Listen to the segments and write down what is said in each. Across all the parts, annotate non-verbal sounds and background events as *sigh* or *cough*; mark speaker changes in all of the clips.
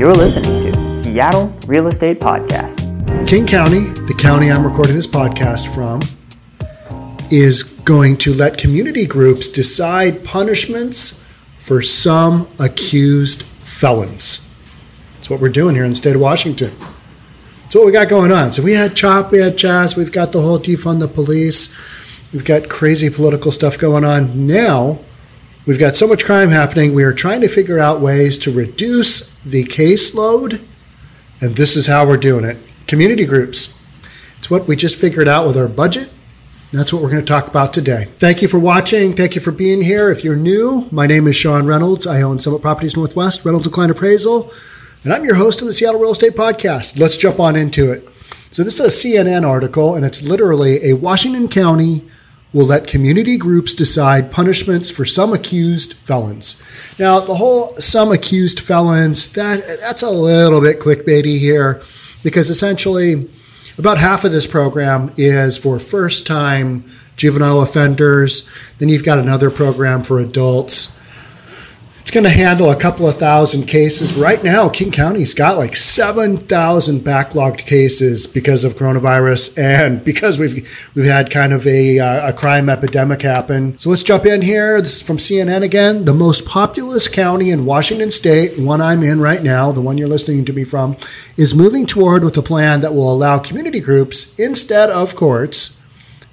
Speaker 1: You're listening to Seattle Real Estate Podcast.
Speaker 2: King County, the county I'm recording this podcast from, is going to let community groups decide punishments for some accused felons. That's what we're doing here in the state of Washington. That's what we got going on. So we had CHOP, we had CHAZ, we've got the whole defund the police, we've got crazy political stuff going on. Now, we've got so much crime happening, we are trying to figure out ways to reduce the caseload, and this is how we're doing it. Community groups. It's what we just figured out with our budget. That's what we're going to talk about today. Thank you for watching. Thank you for being here. If you're new, my name is Sean Reynolds. I own Summit Properties Northwest, Reynolds and Kline Appraisal, and I'm your host of the Seattle Real Estate Podcast. Let's jump on into it. So, this is a CNN article, and it's literally a Washington County will let community groups decide punishments for some accused felons. Now, the whole some accused felons, that that's a little bit clickbaity here because essentially about half of this program is for first time juvenile offenders. Then you've got another program for adults. It's going to handle a couple of thousand cases. Right now, King County's got like 7,000 backlogged cases because of coronavirus and because we've we've had kind of a, uh, a crime epidemic happen. So let's jump in here. This is from CNN again. The most populous county in Washington state, one I'm in right now, the one you're listening to me from, is moving toward with a plan that will allow community groups instead of courts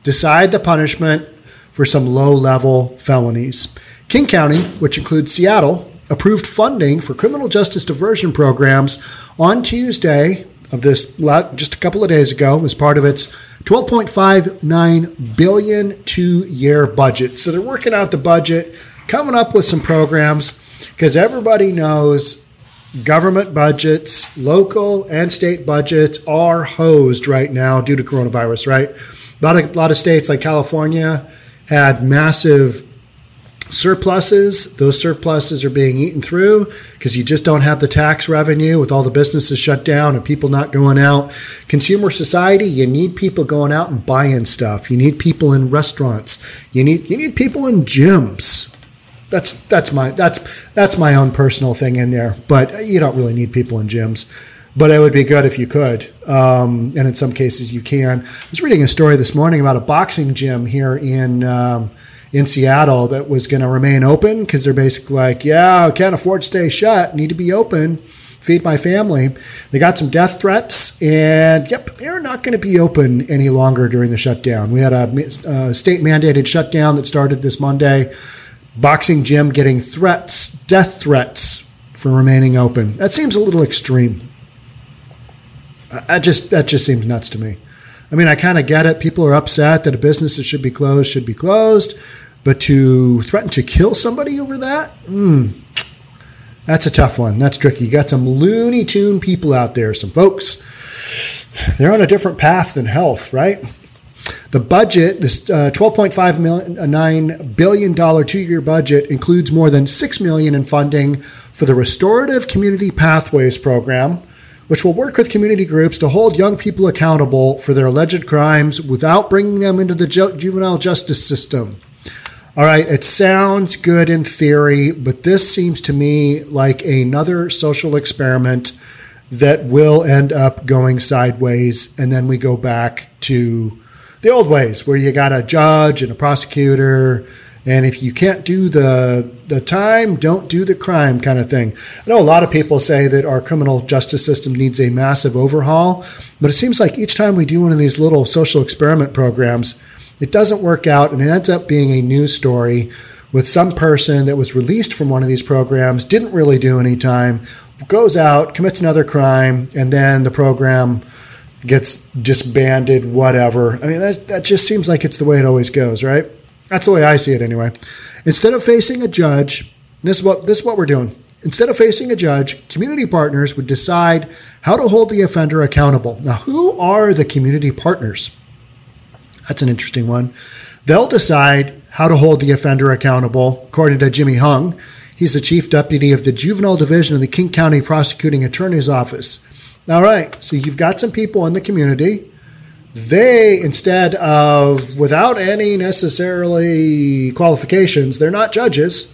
Speaker 2: decide the punishment for some low level felonies. King County, which includes Seattle, approved funding for criminal justice diversion programs on Tuesday of this just a couple of days ago as part of its 12.59 billion two-year budget. So they're working out the budget, coming up with some programs because everybody knows government budgets, local and state budgets are hosed right now due to coronavirus, right? A lot of, a lot of states like California had massive surpluses. Those surpluses are being eaten through because you just don't have the tax revenue with all the businesses shut down and people not going out. Consumer society, you need people going out and buying stuff. You need people in restaurants. You need you need people in gyms. That's that's my that's that's my own personal thing in there. But you don't really need people in gyms. But it would be good if you could, um, and in some cases you can. I was reading a story this morning about a boxing gym here in um, in Seattle that was going to remain open because they're basically like, yeah, I can't afford to stay shut, need to be open, feed my family. They got some death threats, and yep, they're not going to be open any longer during the shutdown. We had a, a uh, state mandated shutdown that started this Monday. Boxing gym getting threats, death threats for remaining open. That seems a little extreme. That just that just seems nuts to me. I mean, I kind of get it. People are upset that a business that should be closed should be closed, but to threaten to kill somebody over that, mm, that's a tough one. That's tricky. You got some Looney Tune people out there, some folks. They're on a different path than health, right? The budget, this uh, $12.59 billion two-year budget, includes more than 6 million in funding for the Restorative Community Pathways Program, which will work with community groups to hold young people accountable for their alleged crimes without bringing them into the ju- juvenile justice system. All right, it sounds good in theory, but this seems to me like another social experiment that will end up going sideways, and then we go back to the old ways where you got a judge and a prosecutor and if you can't do the the time, don't do the crime kind of thing. I know a lot of people say that our criminal justice system needs a massive overhaul, but it seems like each time we do one of these little social experiment programs, it doesn't work out and it ends up being a news story with some person that was released from one of these programs, didn't really do any time, goes out, commits another crime, and then the program gets disbanded, whatever. I mean, that, that just seems like it's the way it always goes, right? That's the way I see it anyway. Instead of facing a judge, this is what this is what we're doing. Instead of facing a judge, community partners would decide how to hold the offender accountable. Now, who are the community partners? That's an interesting one. They'll decide how to hold the offender accountable, according to Jimmy Hung. He's the chief deputy of the juvenile division of the King County Prosecuting Attorney's Office. All right, so you've got some people in the community they instead of without any necessarily qualifications they're not judges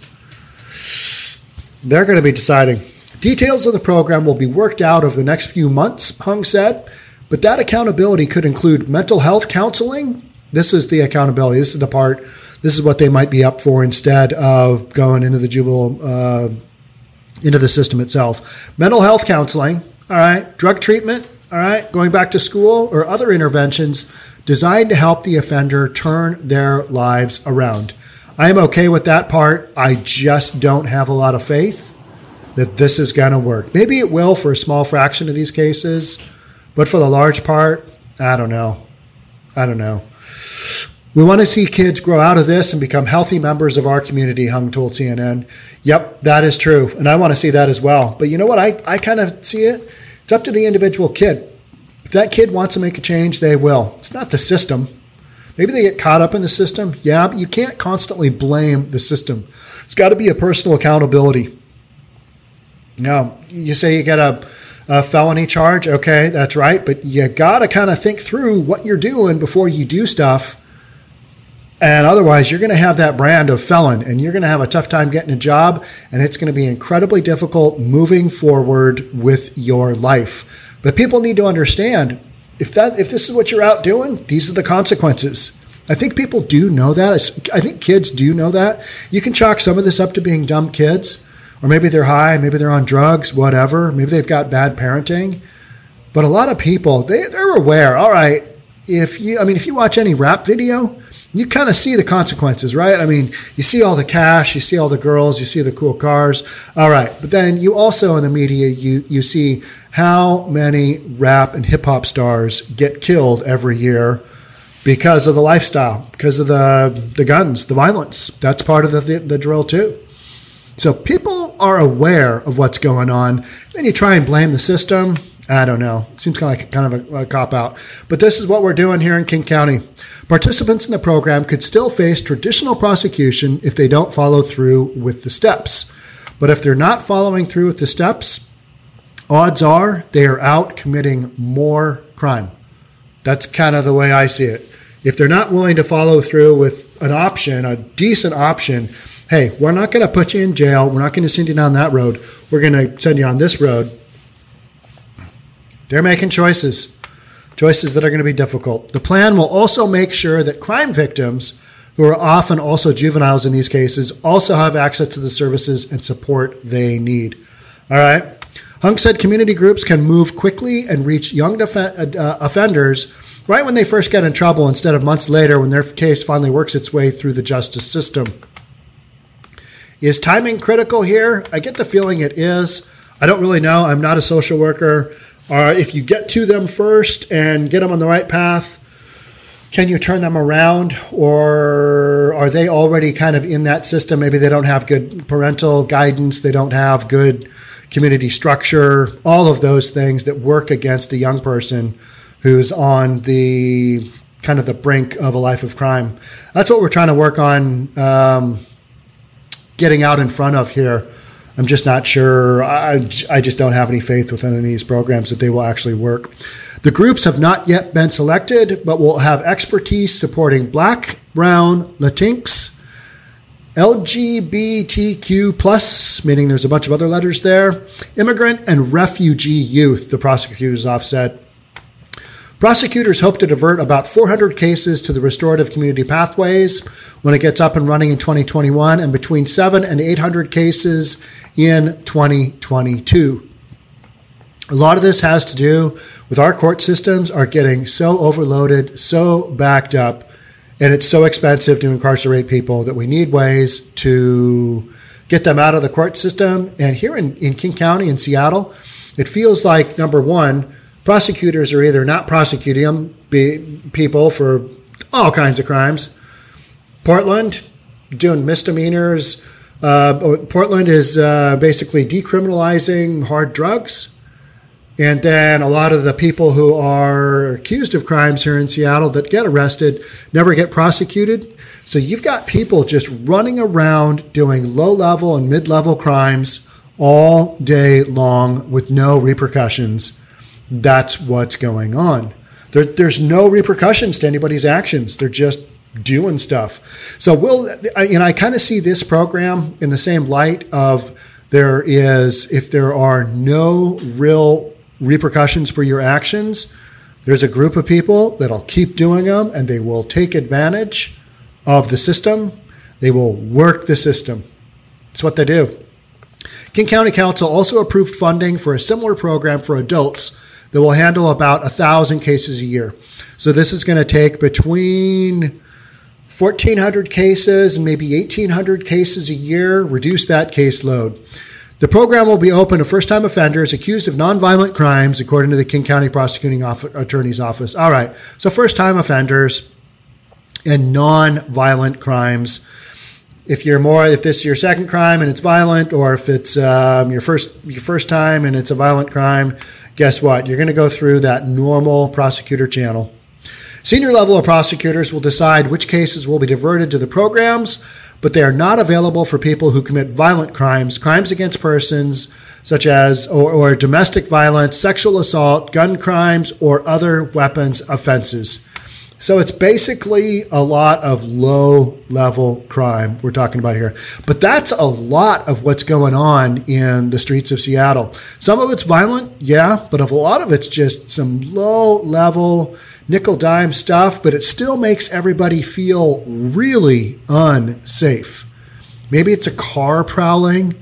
Speaker 2: they're going to be deciding Details of the program will be worked out over the next few months, Hung said, but that accountability could include mental health counseling. This is the accountability. This is the part. This is what they might be up for instead of going into the juvenile, uh, into the system itself. Mental health counseling, all right, drug treatment, all right, going back to school or other interventions designed to help the offender turn their lives around. I am okay with that part. I just don't have a lot of faith that this is going to work. Maybe it will for a small fraction of these cases, but for the large part, I don't know. I don't know. We want to see kids grow out of this and become healthy members of our community, Hung told CNN. Yep, that is true. And I want to see that as well. But you know what? I, I kind of see it. It's up to the individual kid. If that kid wants to make a change, they will. It's not the system. Maybe they get caught up in the system. Yeah, but you can't constantly blame the system. It's got to be a personal accountability. Now, you say you get a, a felony charge. Okay, that's right. But you got to kind of think through what you're doing before you do stuff. And otherwise, you're going to have that brand of felon and you're going to have a tough time getting a job. And it's going to be incredibly difficult moving forward with your life. But people need to understand if that if this is what you're out doing, these are the consequences. I think people do know that. I think kids do know that. You can chalk some of this up to being dumb kids, or maybe they're high, maybe they're on drugs, whatever. Maybe they've got bad parenting. But a lot of people, they, they're aware. All right, if you, I mean, if you watch any rap video, you kind of see the consequences, right? I mean, you see all the cash, you see all the girls, you see the cool cars. All right, but then you also in the media you you see how many rap and hip hop stars get killed every year because of the lifestyle, because of the the guns, the violence. That's part of the the, the drill too. So people are aware of what's going on. Then you try and blame the system. I don't know. It seems kind of like kind of a, a cop out. But this is what we're doing here in King County. Participants in the program could still face traditional prosecution if they don't follow through with the steps. But if they're not following through with the steps, odds are they are out committing more crime. That's kind of the way I see it. If they're not willing to follow through with an option, a decent option, hey, we're not going to put you in jail. We're not going to send you down that road. We're going to send you on this road. They're making choices choices that are going to be difficult. The plan will also make sure that crime victims, who are often also juveniles in these cases, also have access to the services and support they need. All right. Hung said community groups can move quickly and reach young def- uh, offenders right when they first get in trouble instead of months later when their case finally works its way through the justice system. Is timing critical here? I get the feeling it is. I don't really know. I'm not a social worker. Uh, if you get to them first and get them on the right path, can you turn them around or are they already kind of in that system? Maybe they don't have good parental guidance, they don't have good community structure, all of those things that work against a young person who's on the kind of the brink of a life of crime. That's what we're trying to work on um, getting out in front of here I'm just not sure. I, I just don't have any faith within any of these programs that they will actually work. The groups have not yet been selected, but will have expertise supporting Black, Brown, Latinx, LGBTQ plus, meaning there's a bunch of other letters there, immigrant and refugee youth. The prosecutor's office said. Prosecutors hope to divert about 400 cases to the restorative community pathways when it gets up and running in 2021, and between seven and 800 cases in 2022. A lot of this has to do with our court systems are getting so overloaded, so backed up, and it's so expensive to incarcerate people that we need ways to get them out of the court system. And here in, in King County in Seattle, it feels like number one, prosecutors are either not prosecuting them, be, people for all kinds of crimes. Portland doing misdemeanors, uh, Portland is uh, basically decriminalizing hard drugs. And then a lot of the people who are accused of crimes here in Seattle that get arrested never get prosecuted. So you've got people just running around doing low level and mid level crimes all day long with no repercussions. That's what's going on. There, there's no repercussions to anybody's actions. They're just doing stuff. So we'll, and I kind of see this program in the same light of There is, if there are no real repercussions for your actions, there's a group of people that'll keep doing them and they will take advantage of the system. They will work the system. It's what they do. King County Council also approved funding for a similar program for adults that will handle about a thousand cases a year. So this is going to take between 1,400 cases and maybe 1,800 cases a year, reduce that caseload. The program will be open to first time offenders accused of nonviolent crimes, according to the King County Prosecuting Attorney's Office. All right, so first time offenders and nonviolent crimes. If you're more, if this is your second crime and it's violent, or if it's um, your first your first time and it's a violent crime, guess what? You're going to go through that normal prosecutor channel. Senior level prosecutors will decide which cases will be diverted to the programs, but they are not available for people who commit violent crimes, crimes against persons, such as or, or domestic violence, sexual assault, gun crimes, or other weapons offenses. So it's basically a lot of low level crime we're talking about here. But that's a lot of what's going on in the streets of Seattle. Some of it's violent, yeah, but a lot of it's just some low level nickel dime stuff, but it still makes everybody feel really unsafe. Maybe it's a car prowling,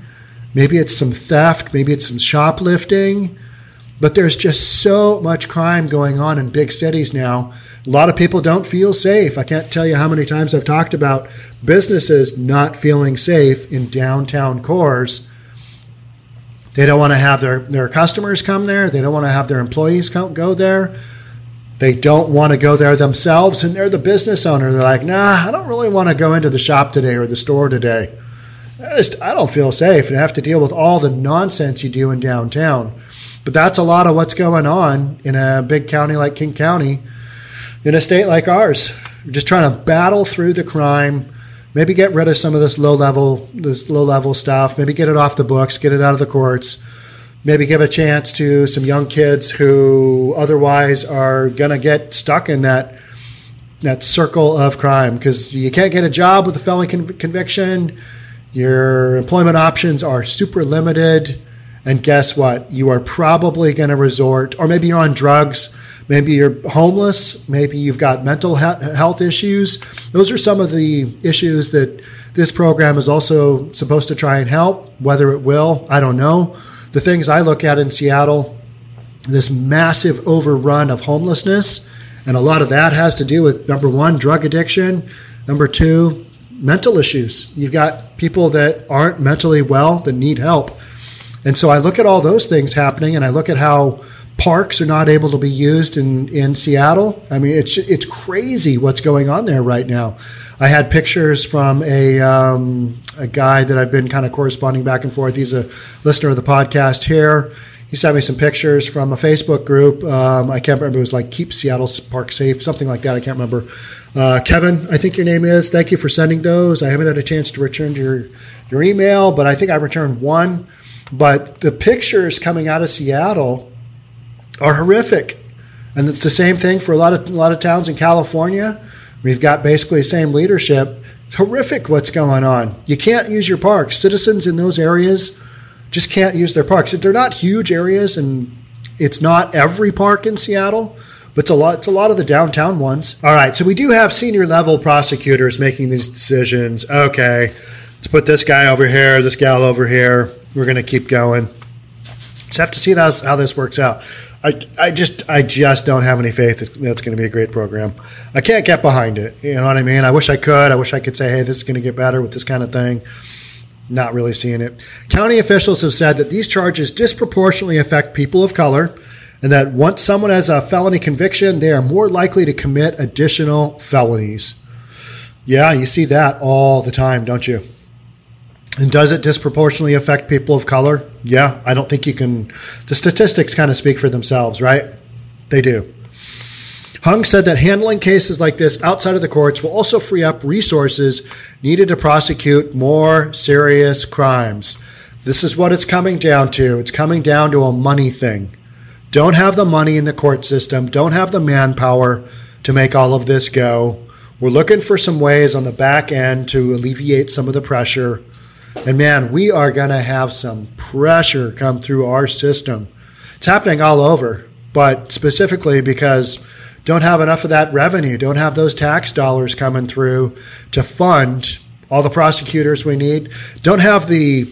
Speaker 2: maybe it's some theft, maybe it's some shoplifting, but there's just so much crime going on in big cities now a lot of people don't feel safe. I can't tell you how many times I've talked about businesses not feeling safe in downtown cores. They don't want to have their, their customers come there. They don't want to have their employees go there. They don't want to go there themselves, and they're the business owner. They're like, nah, I don't really want to go into the shop today or the store today. I just I don't feel safe and have to deal with all the nonsense you do in downtown. But that's a lot of what's going on in a big county like King County in a state like ours. We're just trying to battle through the crime, maybe get rid of some of this low level this low level stuff, maybe get it off the books, get it out of the courts, maybe give a chance to some young kids who otherwise are gonna get stuck in that that circle of crime because you can't get a job with a felony conv- conviction. Your employment options are super limited. And guess what? You are probably going to resort, or maybe you're on drugs Maybe you're homeless. Maybe you've got mental health issues. Those are some of the issues that this program is also supposed to try and help. Whether it will, I don't know. The things I look at in Seattle, this massive overrun of homelessness, and a lot of that has to do with number one, drug addiction, number two, mental issues. You've got people that aren't mentally well that need help. And so I look at all those things happening and I look at how parks are not able to be used in, in Seattle. I mean, it's it's crazy what's going on there right now. I had pictures from a um, a guy that I've been kind of corresponding back and forth. He's a listener of the podcast here. He sent me some pictures from a Facebook group. Um, I can't remember. It was like "Keep Seattle Park Safe," something like that. I can't remember. Uh, Kevin, I think your name is. Thank you for sending those. I haven't had a chance to return to your your email, but I think I returned one. But the pictures coming out of Seattle are horrific. And it's the same thing for a lot of a lot of towns in California. We've got basically the same leadership. Horrific what's going on. You can't use your parks. Citizens in those areas just can't use their parks. They're not huge areas, and it's not every park in Seattle, but it's a lot. It's a lot of the downtown ones. All right, so we do have senior level prosecutors making these decisions. Okay, let's put this guy over here, this gal over here. We're going to keep going. Just have to see how this works out. I, I just I just don't have any faith that that's going to be a great program. I can't get behind it. You know what I mean? I wish I could. I wish I could say, hey, this is going to get better with this kind of thing. Not really seeing it. County officials have said that these charges disproportionately affect people of color, and that once someone has a felony conviction, they are more likely to commit additional felonies. Yeah, you see that all the time, don't you? And does it disproportionately affect people of color? Yeah, I don't think you can. The statistics kind of speak for themselves, right? They do. Hung said that handling cases like this outside of the courts will also free up resources needed to prosecute more serious crimes. This is what it's coming down to. It's coming down to a money thing. Don't have the money in the court system, don't have the manpower to make all of this go. We're looking for some ways on the back end to alleviate some of the pressure And man, we are going to have some pressure come through our system. It's happening all over, but specifically because don't have enough of that revenue, don't have those tax dollars coming through to fund all the prosecutors we need, don't have the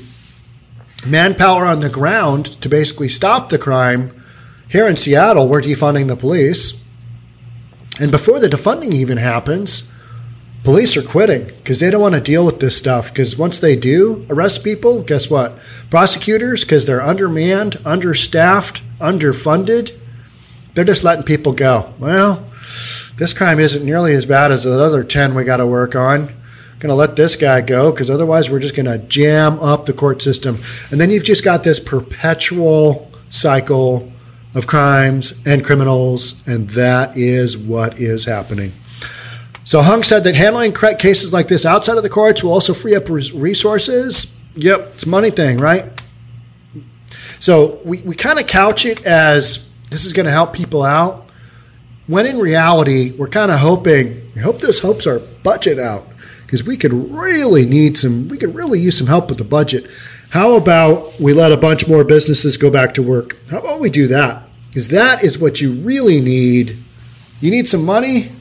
Speaker 2: manpower on the ground to basically stop the crime. Here in Seattle, we're defunding the police. And before the defunding even happens, police are quitting because they don't want to deal with this stuff. Because once they do arrest people, guess what? Prosecutors, because they're undermanned, understaffed, underfunded, they're just letting people go. Well, this crime isn't nearly as bad as the other 10 we got to work on. Going to let this guy go because otherwise we're just going to jam up the court system. And then you've just got this perpetual cycle of crimes and criminals, and that is what is happening. So Hung said that handling cases like this outside of the courts will also free up resources. Yep, it's a money thing, right? So we, we kind of couch it as this is going to help people out, when in reality, we're kind of hoping, we hope this helps our budget out because we could really need some, we could really use some help with the budget. How about we let a bunch more businesses go back to work? How about we do that? Because that is what you really need. You need some money,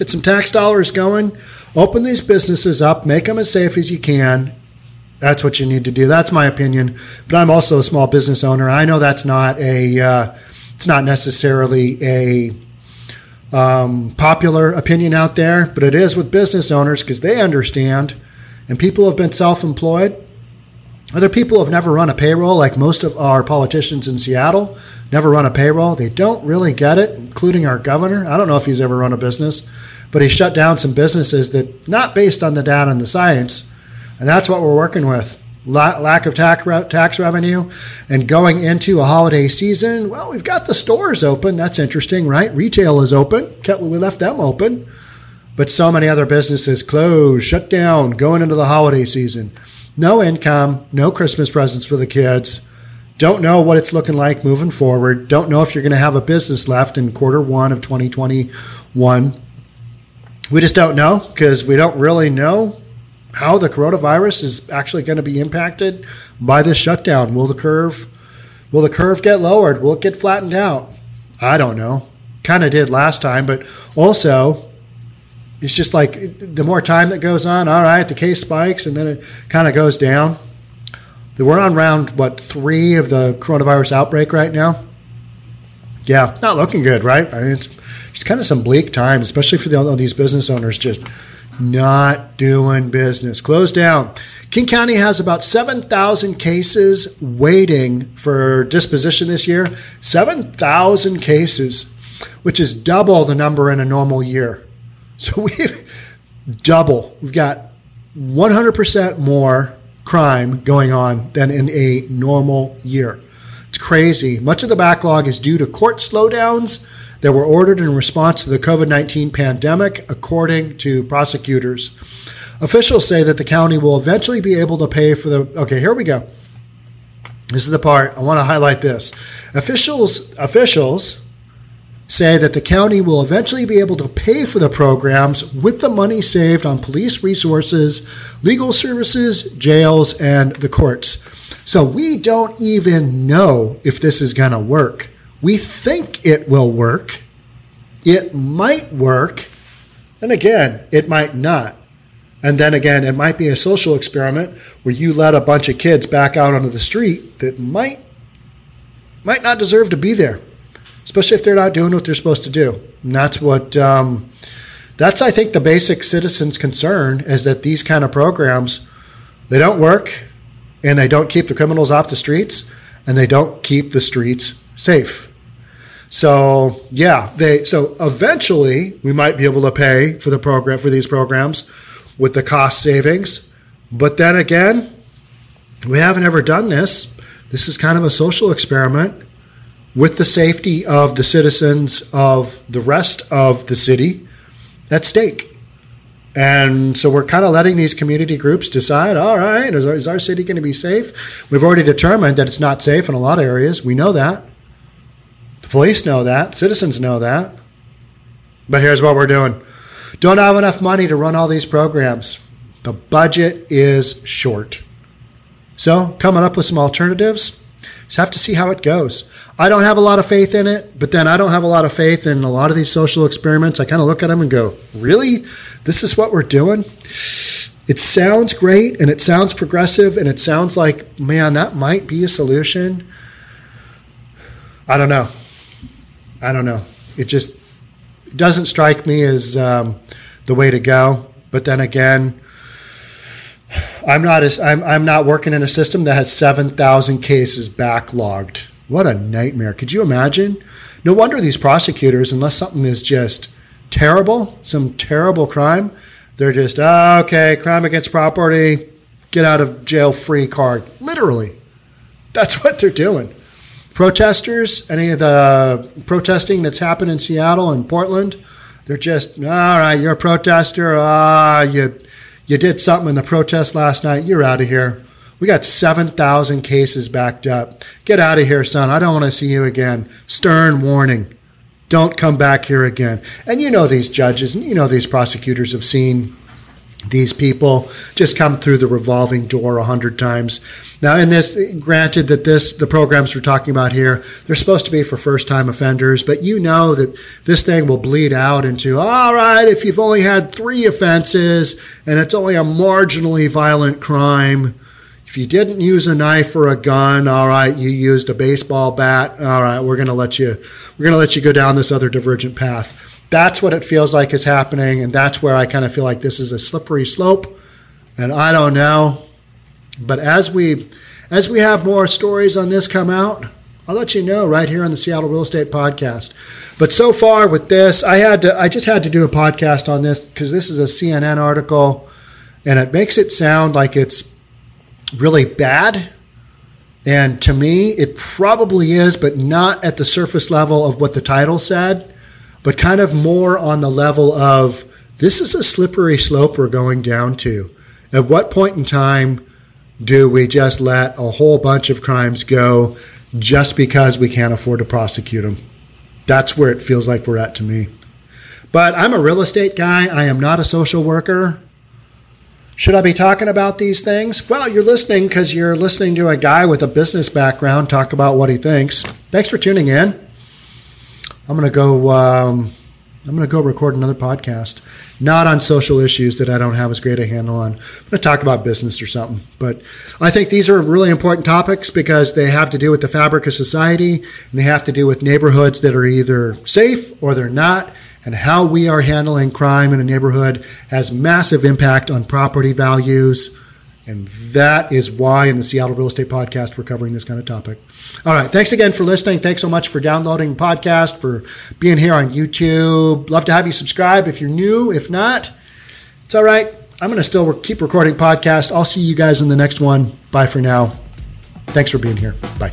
Speaker 2: get some tax dollars going, open these businesses up, make them as safe as you can. That's what you need to do. That's my opinion. But I'm also a small business owner. I know that's not a, uh, it's not necessarily a um, popular opinion out there, but it is with business owners because they understand. And people have been self employed. Other people have never run a payroll, like most of our politicians in Seattle, never run a payroll. They don't really get it, including our governor. I don't know if he's ever run a business, but he shut down some businesses that not based on the data and the science. And that's what we're working with. Lack of tax tax revenue and going into a holiday season. Well we've got the stores open. That's interesting right? Retail is open. We left them open. But so many other businesses closed shut down going into the holiday season. No income no christmas presents for the kids. Don't know what it's looking like moving forward. Don't know if you're going to have a business left in quarter one of 2021 we just don't know because we don't really know how the coronavirus is actually going to be impacted by this shutdown. Will the curve will the curve get lowered? Will it get flattened out? I don't know. Kind of did last time, but also it's just like the more time that goes on, all right, the case spikes and then it kind of goes down. We're on round what three of the coronavirus outbreak right now. Yeah, not looking good, right? I mean, it's just kind of some bleak times, especially for the, all these business owners. Just not doing business. Closed down. King County has about 7,000 cases waiting for disposition this year. 7,000 cases, which is double the number in a normal year. *laughs* So we've double. We've got 100% more crime going on than in a normal year. It's crazy. Much of the backlog is due to court slowdowns that were ordered in response to the COVID 19 pandemic, according to prosecutors. Officials say that the county will eventually be able to pay for the. Okay, here we go. This is the part I want to highlight this. Officials officials say that the county will eventually be able to pay for the programs with the money saved on police resources, legal services, jails, and the courts. So we don't even know if this is going to work. We think it will work. It might work. And again, it might not. And then again, it might be a social experiment where you let a bunch of kids back out onto the street that might might not deserve to be there, especially if they're not doing what they're supposed to do. And that's what um, that's I think the basic citizens' concern is that these kind of programs they don't work and they don't keep the criminals off the streets and they don't keep the streets safe. So yeah, they so eventually we might be able to pay for the program for these programs with the cost savings. But then again, we haven't ever done this. This is kind of a social experiment with the safety of the citizens of the rest of the city at stake. And so we're kind of letting these community groups decide all right, is our, is our city going to be safe? We've already determined that it's not safe in a lot of areas. We know that. Police know that. Citizens know that. But here's what we're doing don't have enough money to run all these programs. The budget is short. So, coming up with some alternatives. Just have to see how it goes. I don't have a lot of faith in it, but then I don't have a lot of faith in a lot of these social experiments. I kind of look at them and go, really? This is what we're doing? It sounds great and it sounds progressive and it sounds like, man, that might be a solution. I don't know. I don't know. It just doesn't strike me as um, the way to go. But then again, I'm not as, I'm, I'm not working in a system that has 7,000 cases backlogged. What a nightmare. Could you imagine? No wonder these prosecutors, unless something is just terrible, some terrible crime, they're just, oh, okay, crime against property, get out of jail free card. Literally. That's *laughs* what they're doing. Protesters, any of the protesting that's happened in Seattle and Portland, they're just, all right, you're a protester. Ah, you you did something in the protest last night. You're out of here. We got 7,000 cases backed up. Get out of here, son. I don't want to see you again. Stern warning. Don't come back here again. And you know these judges and you know these prosecutors have seen these people just come through the revolving door a hundred times. Now, in this, granted that this the programs we're talking about here, they're supposed to be for first time offenders, but you know that this thing will bleed out into all right. If you've only had three offenses and it's only a marginally violent crime, if you didn't use a knife or a gun, all right, you used a baseball bat, all right, we're going to let you we're going to let you go down this other divergent path. That's what it feels like is happening, and that's where I kind of feel like this is a slippery slope. And I don't know, but as we as we have more stories on this come out, I'll let you know right here on the Seattle Real Estate Podcast. But so far with this, I had to I just had to do a podcast on this because this is a CNN article, and it makes it sound like it's really bad. And to me, it probably is, but not at the surface level of what the title said but kind of more on the level of this is a slippery slope we're going down to. At what point in time do we just let a whole bunch of crimes go just because we can't afford to prosecute them? That's where it feels like we're at to me. But I'm a real estate guy, I am not a social worker. Should I be talking about these things? Well, you're listening because you're listening to a guy with a business background talk about what he thinks. Thanks for tuning in. I'm to go. Um, I'm to go record another podcast, not on social issues that I don't have as great a handle on. I'm to talk about business or something. But I think these are really important topics because they have to do with the fabric of society and they have to do with neighborhoods that are either safe or they're not. And how we are handling crime in a neighborhood has massive impact on property values and that is why in the Seattle Real Estate Podcast, we're covering this kind of topic. All right. Thanks again for listening. Thanks so much for downloading the podcast, for being here on YouTube. Love to have you subscribe if you're new. If not, it's all right. I'm going to still keep recording podcasts. I'll see you guys in the next one. Bye for now. Thanks for being here. Bye.